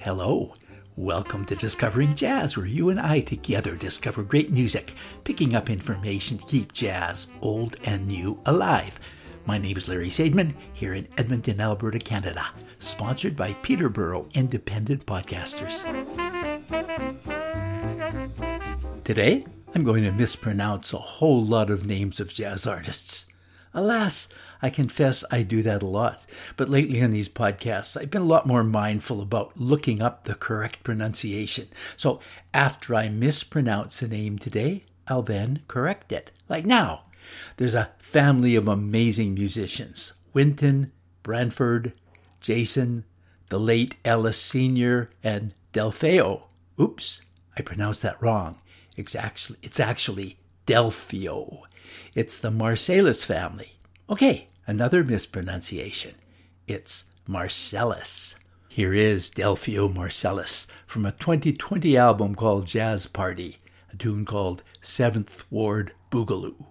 Hello. Welcome to Discovering Jazz, where you and I together discover great music, picking up information to keep jazz, old and new, alive. My name is Larry Sadman, here in Edmonton, Alberta, Canada, sponsored by Peterborough Independent Podcasters. Today, I'm going to mispronounce a whole lot of names of jazz artists. Alas, I confess I do that a lot, but lately on these podcasts, I've been a lot more mindful about looking up the correct pronunciation. So after I mispronounce a name today, I'll then correct it. Like now, there's a family of amazing musicians Wynton, Branford, Jason, the late Ellis Sr., and Delfeo. Oops, I pronounced that wrong. It's actually, it's actually Delfio. It's the Marsalis family. Okay, another mispronunciation. It's Marcellus. Here is Delfio Marcellus from a 2020 album called Jazz Party, a tune called Seventh Ward Boogaloo.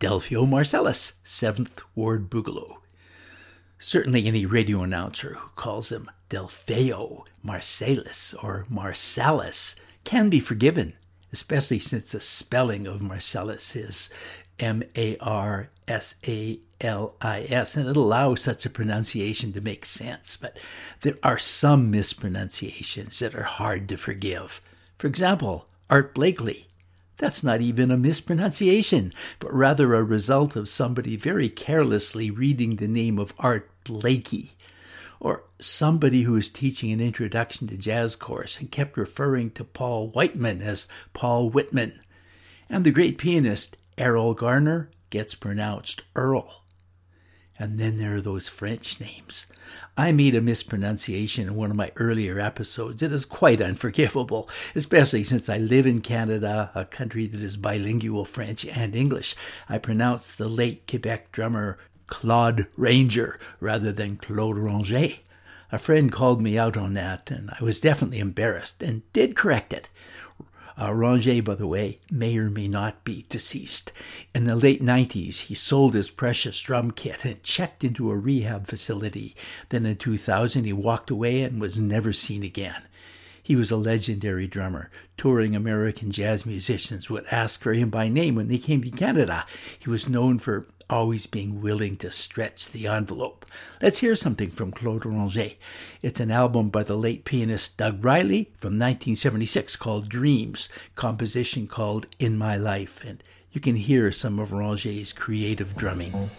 Delphio Marcellus, 7th Ward Boogaloo. Certainly any radio announcer who calls him Delphio Marcellus or Marcellus can be forgiven, especially since the spelling of Marcellus is M A R S A L I S, and it allows such a pronunciation to make sense. But there are some mispronunciations that are hard to forgive. For example, Art Blakely. That's not even a mispronunciation, but rather a result of somebody very carelessly reading the name of Art Blakey. Or somebody who was teaching an introduction to jazz course and kept referring to Paul Whiteman as Paul Whitman. And the great pianist Erroll Garner gets pronounced Earl. And then there are those French names. I made a mispronunciation in one of my earlier episodes. It is quite unforgivable, especially since I live in Canada, a country that is bilingual French and English. I pronounced the late Quebec drummer Claude Ranger rather than Claude Ranger. A friend called me out on that, and I was definitely embarrassed and did correct it. Uh, Ranger, by the way, may or may not be deceased. In the late 90s, he sold his precious drum kit and checked into a rehab facility. Then in 2000, he walked away and was never seen again. He was a legendary drummer. Touring American jazz musicians would ask for him by name when they came to Canada. He was known for always being willing to stretch the envelope. Let's hear something from Claude Ranger. It's an album by the late pianist Doug Riley from 1976 called Dreams, composition called In My Life, and you can hear some of Ranger's creative drumming.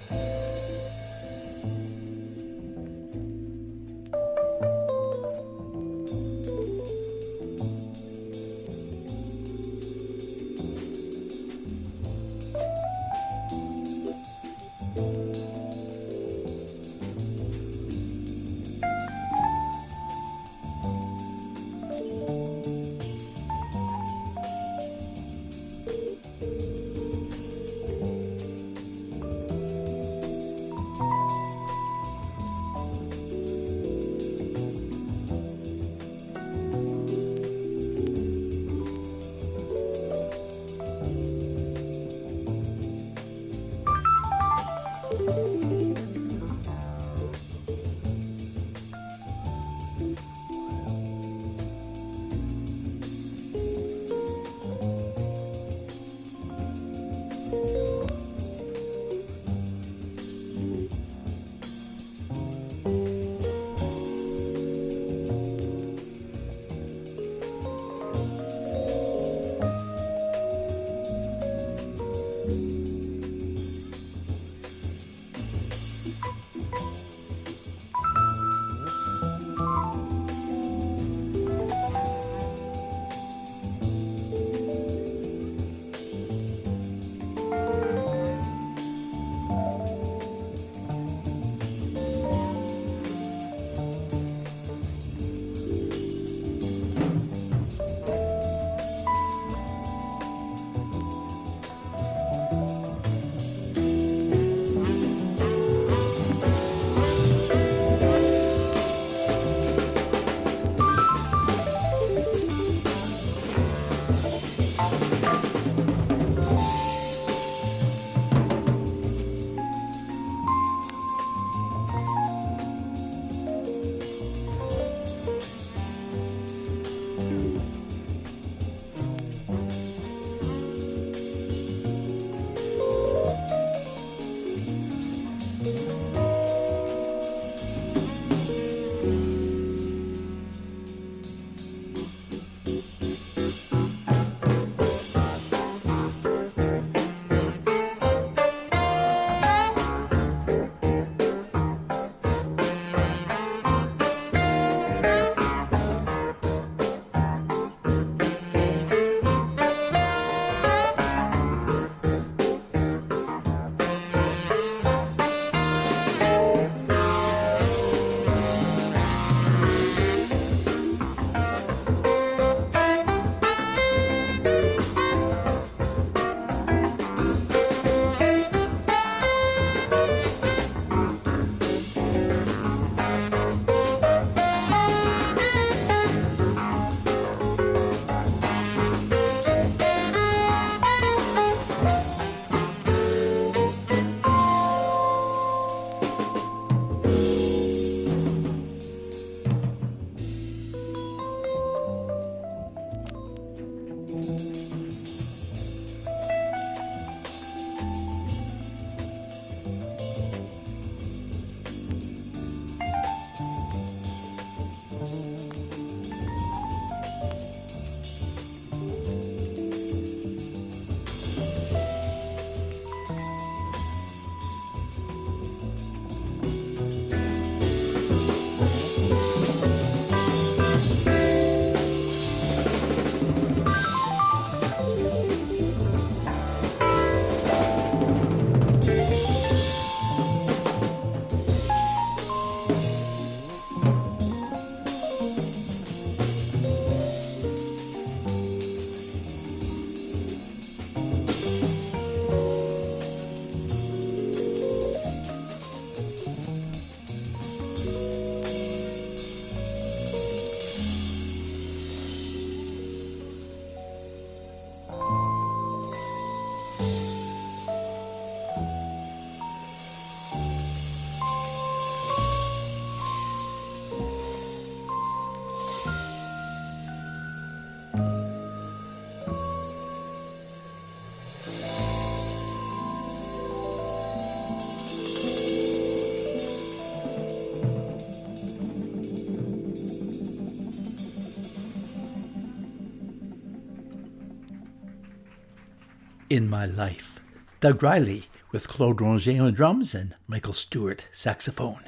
In My Life. Doug Riley with Claude Ranger on drums and Michael Stewart saxophone.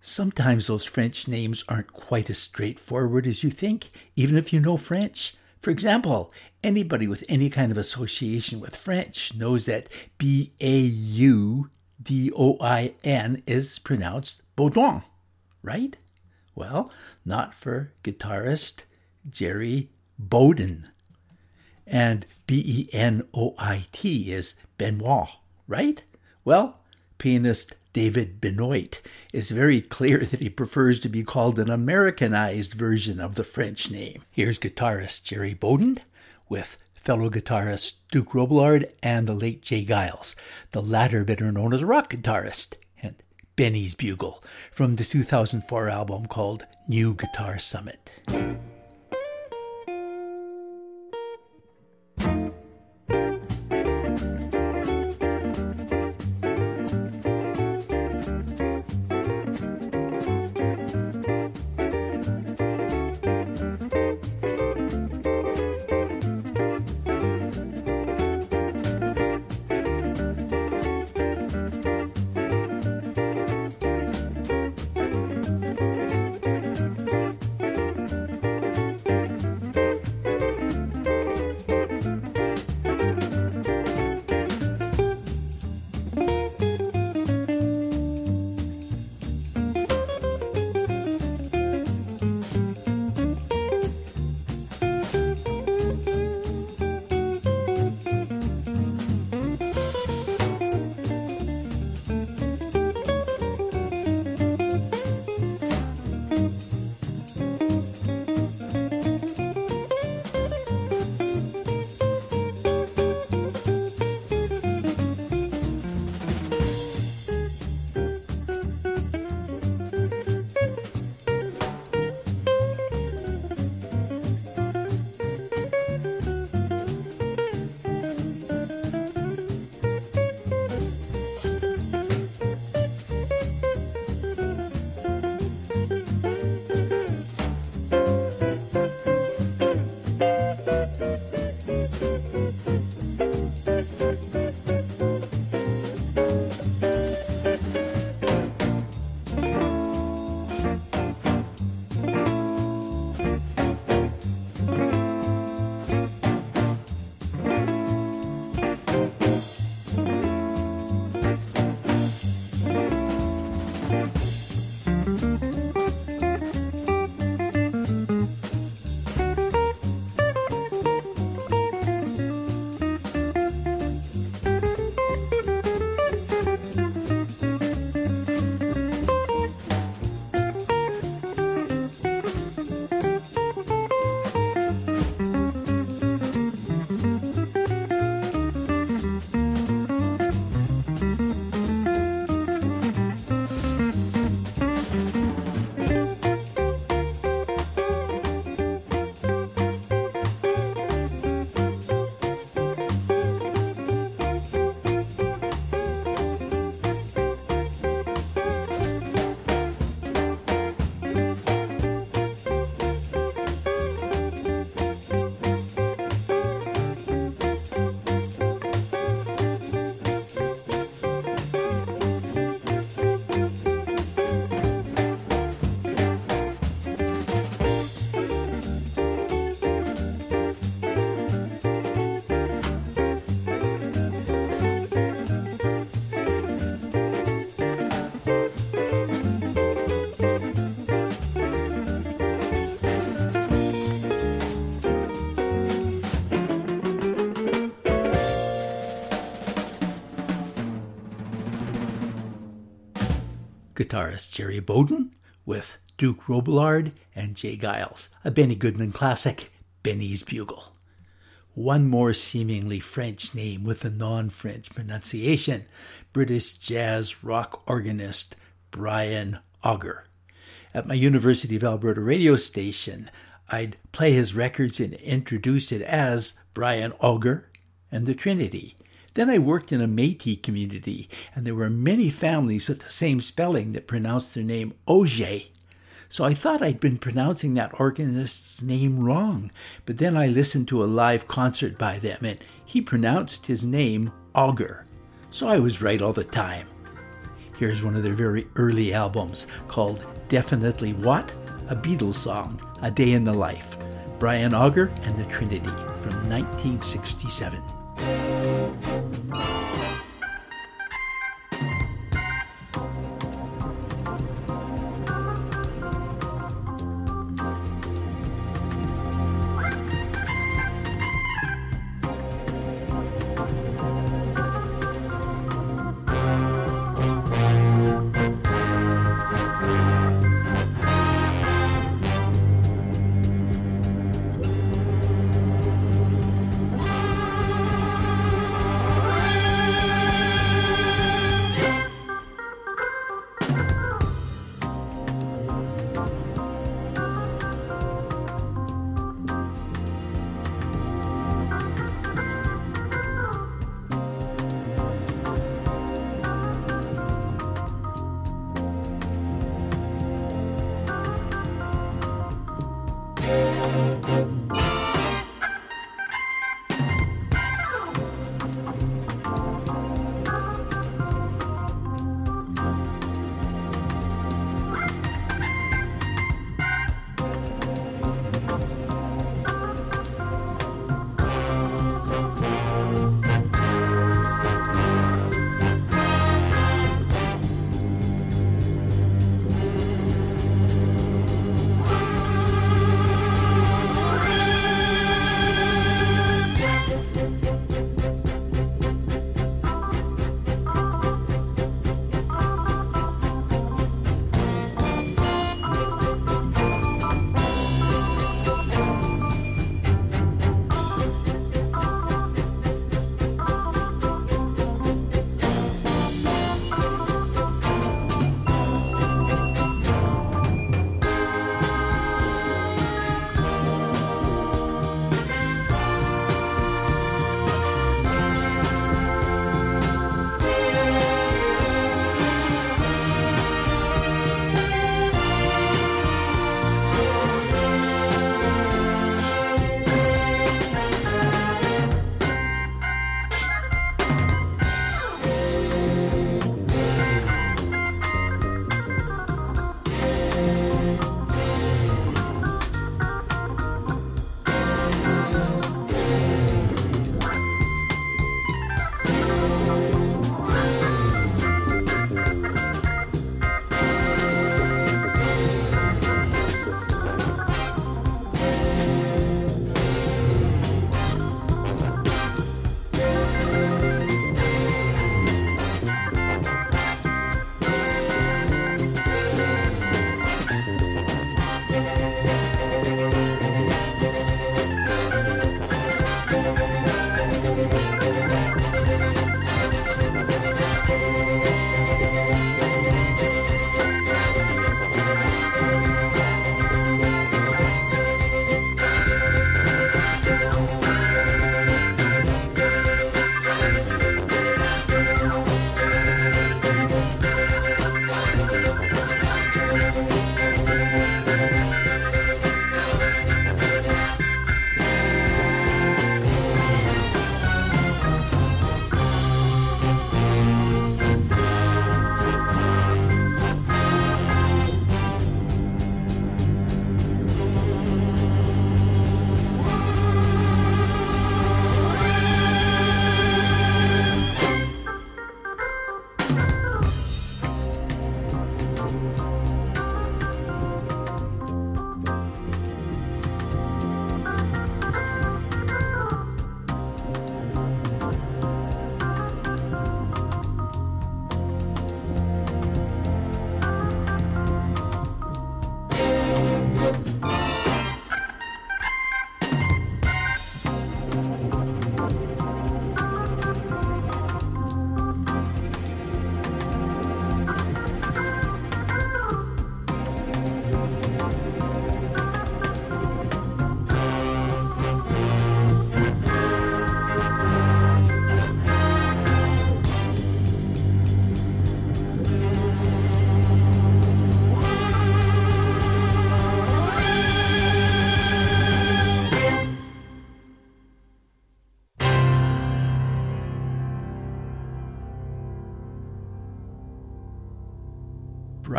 Sometimes those French names aren't quite as straightforward as you think, even if you know French. For example, anybody with any kind of association with French knows that B A U D O I N is pronounced Baudouin, right? Well, not for guitarist Gerry Bowden. And B E N O I T is Benoit, right? Well, pianist David Benoit is very clear that he prefers to be called an Americanized version of the French name. Here's guitarist Gerry Bowden with fellow guitarist Duke Robillard and the late J. Geils, the latter better known as rock guitarist, and Benny's Bugle from the 2004 album called New Guitar Summit. Guitarist Gerry Bowden with Duke Robillard and J. Geils, a Benny Goodman classic, Benny's Bugle. One more seemingly French name with a non French pronunciation British jazz rock organist Brian Auger. At my University of Alberta radio station, I'd play his records and introduce it as Brian Auger and the Trinity. Then I worked in a Metis community, and there were many families with the same spelling that pronounced their name Auger. So I thought I'd been pronouncing that organist's name wrong, but then I listened to a live concert by them and he pronounced his name Auger. So I was right all the time. Here's one of their very early albums called Definitely What? A Beatles song, A Day in the Life. Brian Auger and the Trinity from 1967.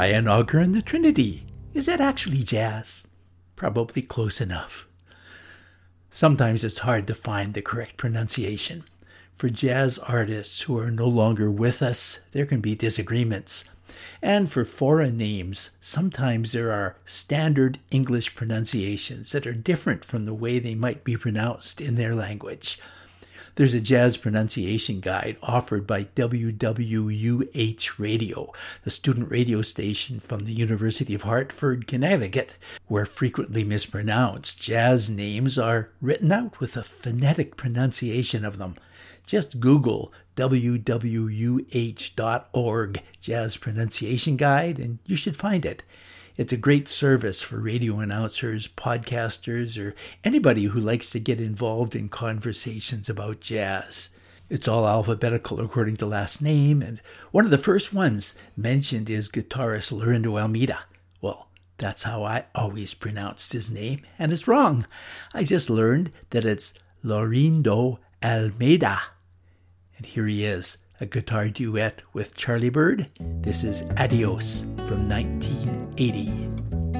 Brian Auger and the Trinity. Is that actually jazz? Probably close enough. Sometimes it's hard to find the correct pronunciation. For jazz artists who are no longer with us, there can be disagreements. And for foreign names, sometimes there are standard English pronunciations that are different from the way they might be pronounced in their language. There's a jazz pronunciation guide offered by WWUH Radio, the student radio station from the University of Hartford, Connecticut, where frequently mispronounced jazz names are written out with a phonetic pronunciation of them. Just Google wwuh.org Jazz Pronunciation Guide and you should find it. It's a great service for radio announcers, podcasters, or anybody who likes to get involved in conversations about jazz. It's all alphabetical according to last name, and one of the first ones mentioned is guitarist Laurindo Almeida. Well, that's how I always pronounced his name, and it's wrong. I just learned that it's Laurindo Almeida. And here he is, a guitar duet with Charlie Byrd. This is Adios from 1980.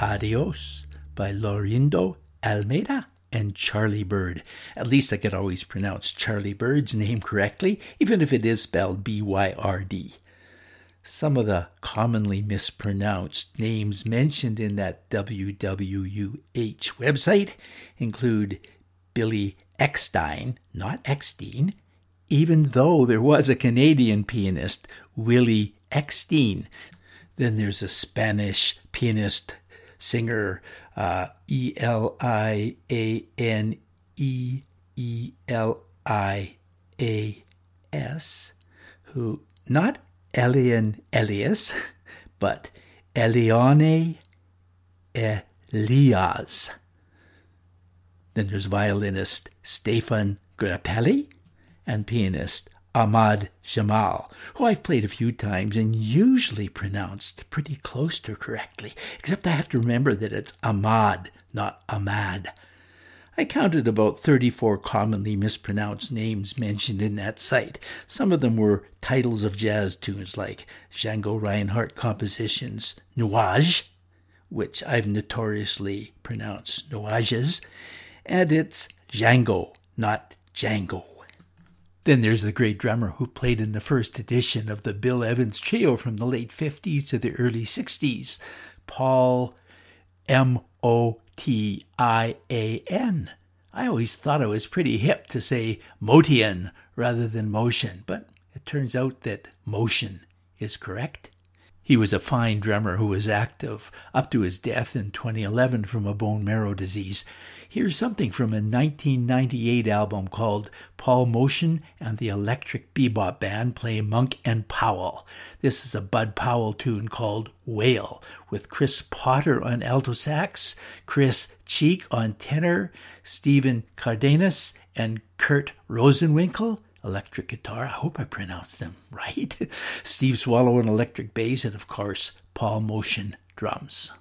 Adios by Laurindo Almeida and Charlie Byrd. At least I could always pronounce Charlie Byrd's name correctly, even if it is spelled B Y R D. Some of the commonly mispronounced names mentioned in that WWUH website include Billy Eckstine, not Eckstein, even though there was a Canadian pianist, Willie Eckstein. Then there's a Spanish pianist, singer, uh, E L I A N E E L I A S, who, not Elian Elias, but Eliane Elias. Then there's violinist Stefan Grappelli and pianist Ahmad Jamal, who I've played a few times and usually pronounced pretty close to correctly, except I have to remember that it's Ahmad, not Ahmad. I counted about 34 commonly mispronounced names mentioned in that site. Some of them were titles of jazz tunes like Django Reinhardt compositions Nuage, which I've notoriously pronounced Nuages, and it's Django, not Django. Then there's the great drummer who played in the first edition of the Bill Evans Trio from the late 50s to the early 60s, Paul M. O. T I A N. I always thought it was pretty hip to say Motian rather than motion, but it turns out that motion is correct. He was a fine drummer who was active up to his death in 2011 from a bone marrow disease. Here's something from a 1998 album called Paul Motian and the Electric Bebop Band play Monk and Powell. This is a Bud Powell tune called Whale with Chris Potter on alto sax, Chris Cheek on tenor, Stephen Cardenas, and Kurt Rosenwinkel electric guitar. I hope I pronounced them right. Steve Swallow on electric bass, and of course, Paul Motian drums.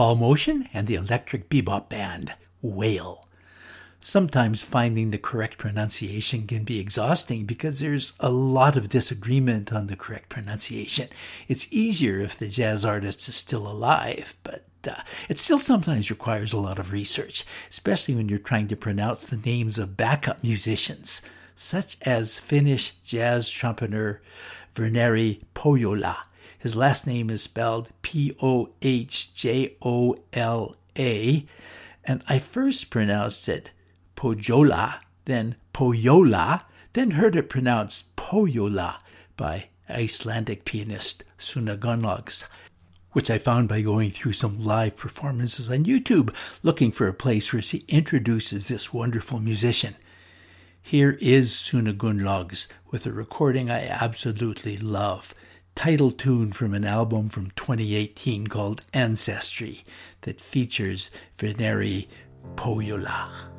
Paul Motian and the Electric Bebop Band, Whale. Sometimes finding the correct pronunciation can be exhausting because there's a lot of disagreement on the correct pronunciation. It's easier if the jazz artist is still alive, but uh, it still sometimes requires a lot of research, especially when you're trying to pronounce the names of backup musicians, such as Finnish jazz trumpeter Verneri Pohjola. His last name is spelled P O H J O L A, and I first pronounced it Pojola, then Poyola, then heard it pronounced Poyola by Icelandic pianist Sunna which I found by going through some live performances on YouTube, looking for a place where she introduces this wonderful musician. Here is Sunna with a recording I absolutely love, title tune from an album from 2018 called Ancestry that features Verneri Pohjola.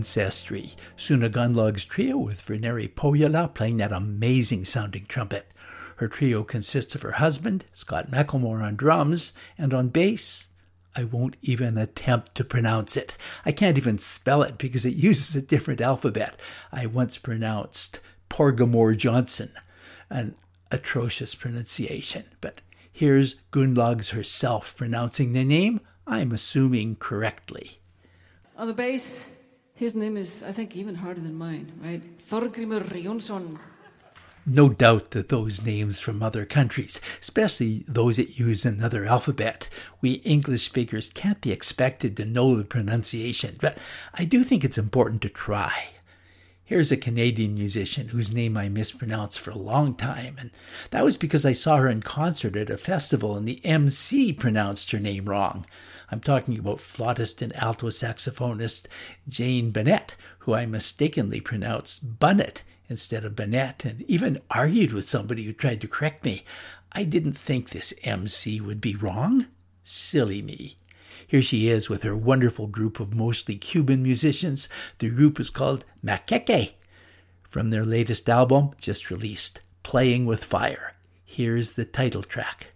Ancestry. Sunna Gunnlaugs' trio with Verneri Pohjola playing that amazing sounding trumpet. Her trio consists of her husband, Scott McLemore on drums, and on bass, I won't even attempt to pronounce it. I can't even spell it because it uses a different alphabet. I once pronounced Porgamore Johnson, an atrocious pronunciation. But here's Gunnlaugs herself pronouncing the name, I'm assuming correctly. On the bass, his name is, I think, even harder than mine, right? Thorgrimur Jonsson. No doubt that those names from other countries, especially those that use another alphabet, we English speakers can't be expected to know the pronunciation, but I do think it's important to try. Here's a Canadian musician whose name I mispronounced for a long time, and that was because I saw her in concert at a festival and the MC pronounced her name wrong. I'm talking about flautist and alto saxophonist Jane Bunnett, who I mistakenly pronounced Bunnet instead of Bennett, and even argued with somebody who tried to correct me. I didn't think this MC would be wrong. Silly me. Here she is with her wonderful group of mostly Cuban musicians. The group is called Maqueque from their latest album, just released, Playing with Fire. Here's the title track.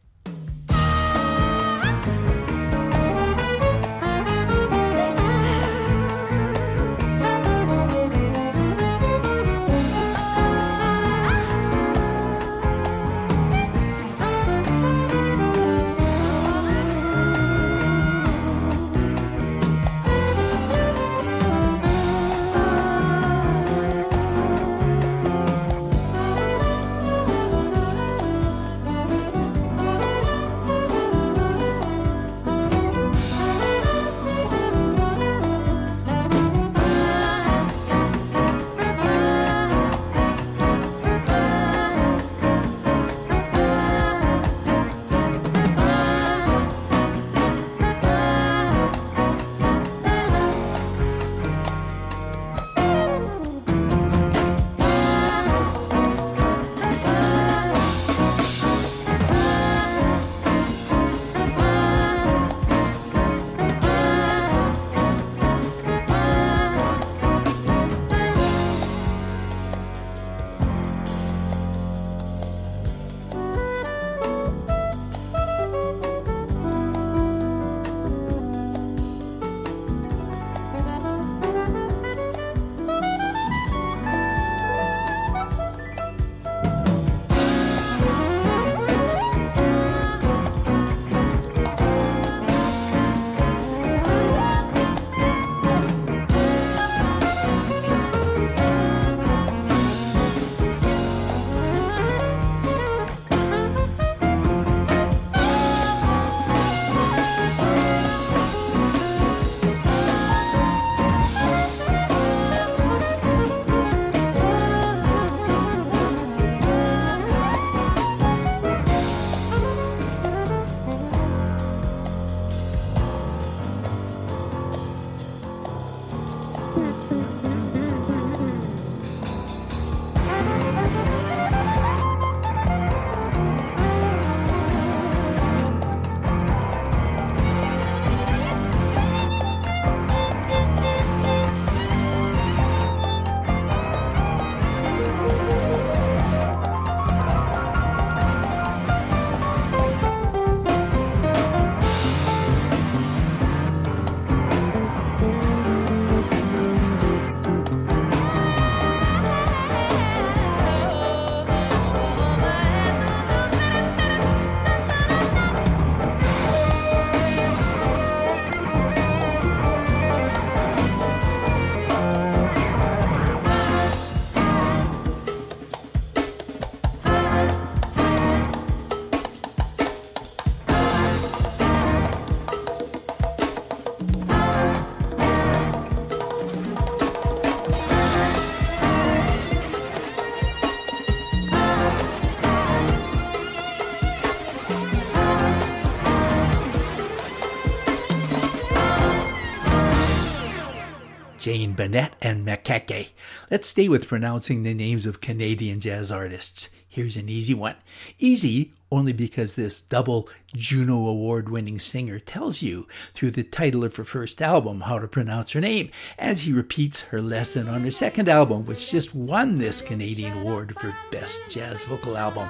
Bunnett and Maqueque. Let's stay with pronouncing the names of Canadian jazz artists. Here's an easy one. Easy only because this double Juno Award winning singer tells you through the title of her first album how to pronounce her name, as he repeats her lesson on her second album, which just won this Canadian award for Best Jazz Vocal Album.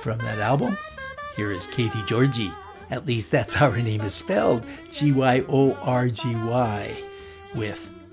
From that album, here is Caity Gyorgy. At least that's how her name is spelled G Y O R G Y, with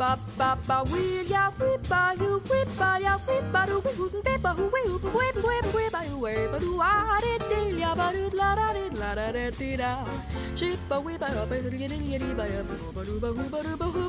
ba ba ba wee ya wee ba you wee ba ya wee ba do wee wee wee ba wee wee wee wee wee ba you wee ba do ah de de ya ba do la da de la da de de da she ba wee ba ba do ya de ya de ba ya ba do ba wee ba do ba wee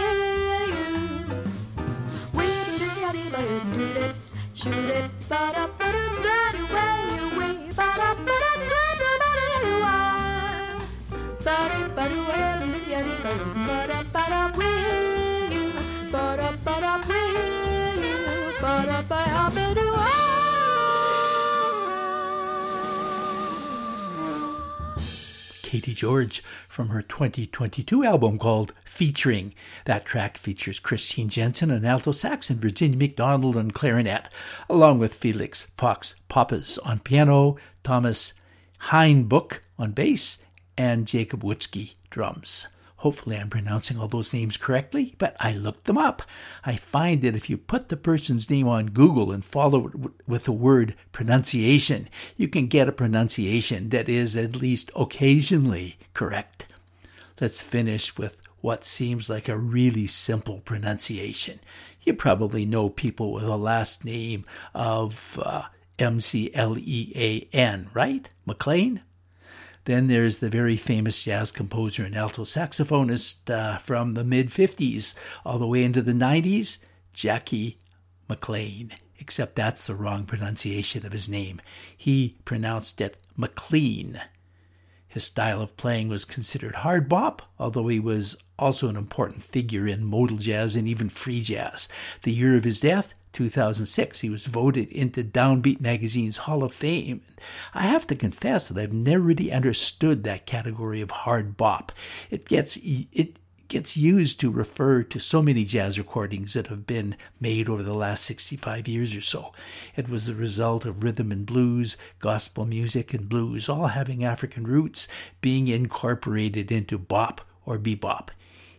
Gyorgy from her 2022 album called Featuring. That track features Christine Jensen on alto sax and Virginia MacDonald on clarinet, along with Felix Fox Pappas on piano, Thomas Hainbuch on bass, and Jacob Wutzke drums. Hopefully, I'm pronouncing all those names correctly, but I looked them up. I find that if you put the person's name on Google and follow it with the word pronunciation, you can get a pronunciation that is at least occasionally correct. Let's finish with what seems like a really simple pronunciation. You probably know people with a last name of uh, M C L E A N, right? McLean? Then there's the very famous jazz composer and alto saxophonist uh, from the mid 50s all the way into the 90s, Jackie McLean. Except that's the wrong pronunciation of his name. He pronounced it McLean. His style of playing was considered hard bop, although he was also an important figure in modal jazz and even free jazz. The year of his death, 2006, he was voted into Downbeat magazine's Hall of Fame. I have to confess that I've never really understood that category of hard bop. It gets it gets used to refer to so many jazz recordings that have been made over the last 65 years or so. It was the result of rhythm and blues, gospel music and blues, all having African roots, being incorporated into bop or bebop.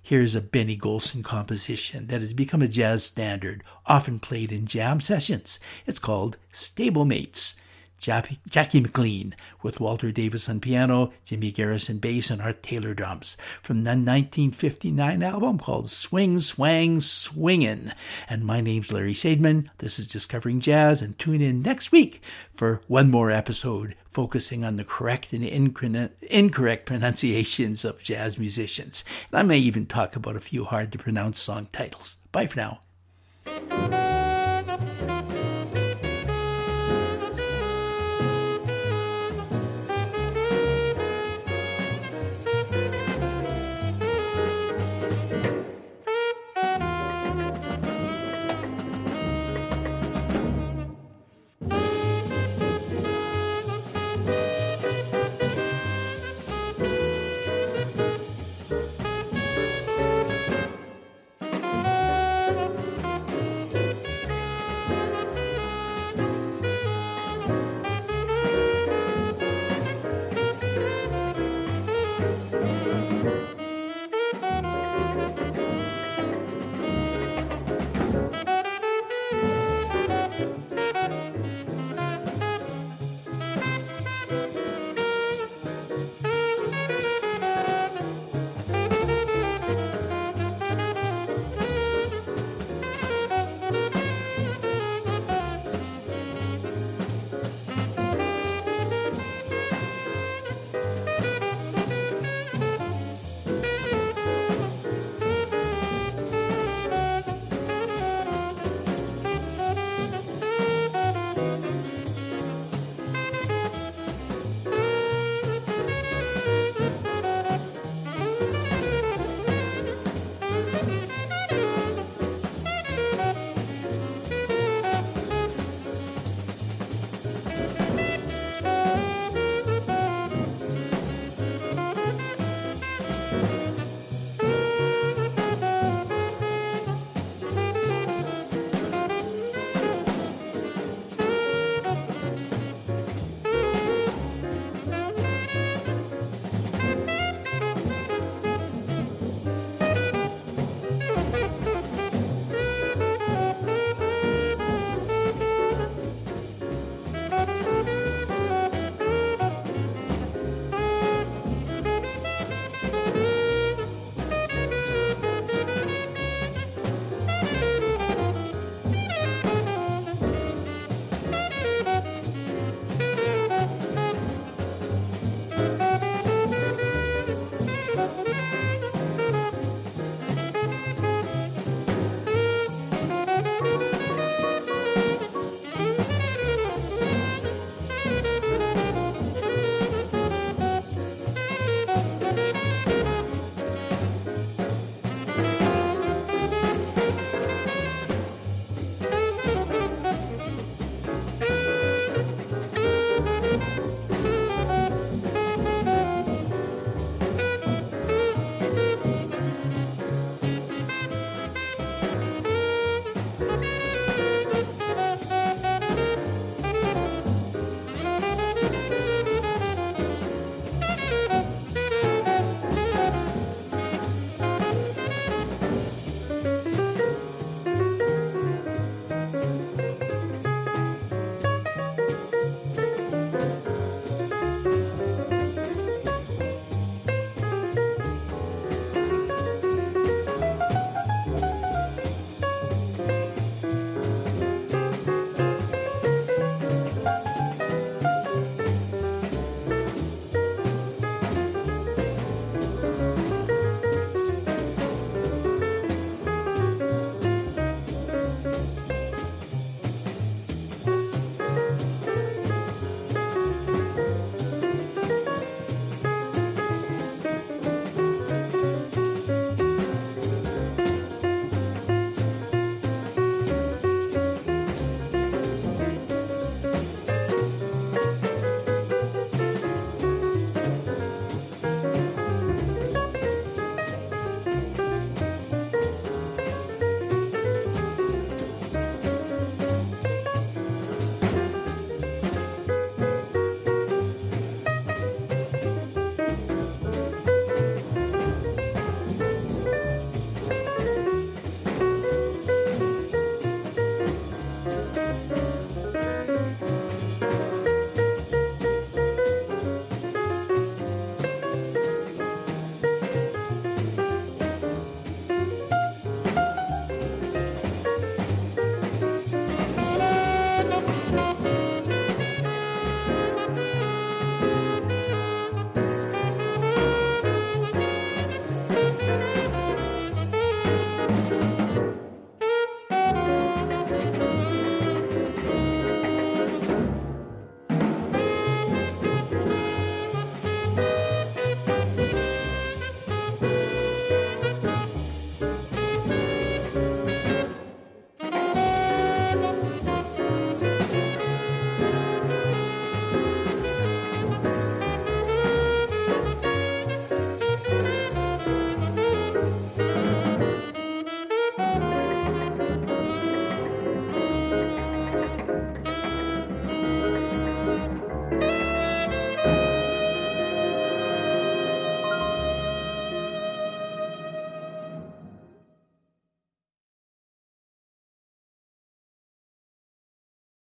Here's a Benny Golson composition that has become a jazz standard, often played in jam sessions. It's called Stablemates. Jackie McLean with Walter Davis on piano, Jimmy Garrison bass, and Art Taylor drums from the 1959 album called Swing Swang Swingin'. And my name's Larry Sadman. This is Discovering Jazz, and tune in next week for one more episode focusing on the correct and incorrect pronunciations of jazz musicians. And I may even talk about a few hard to pronounce song titles. Bye for now.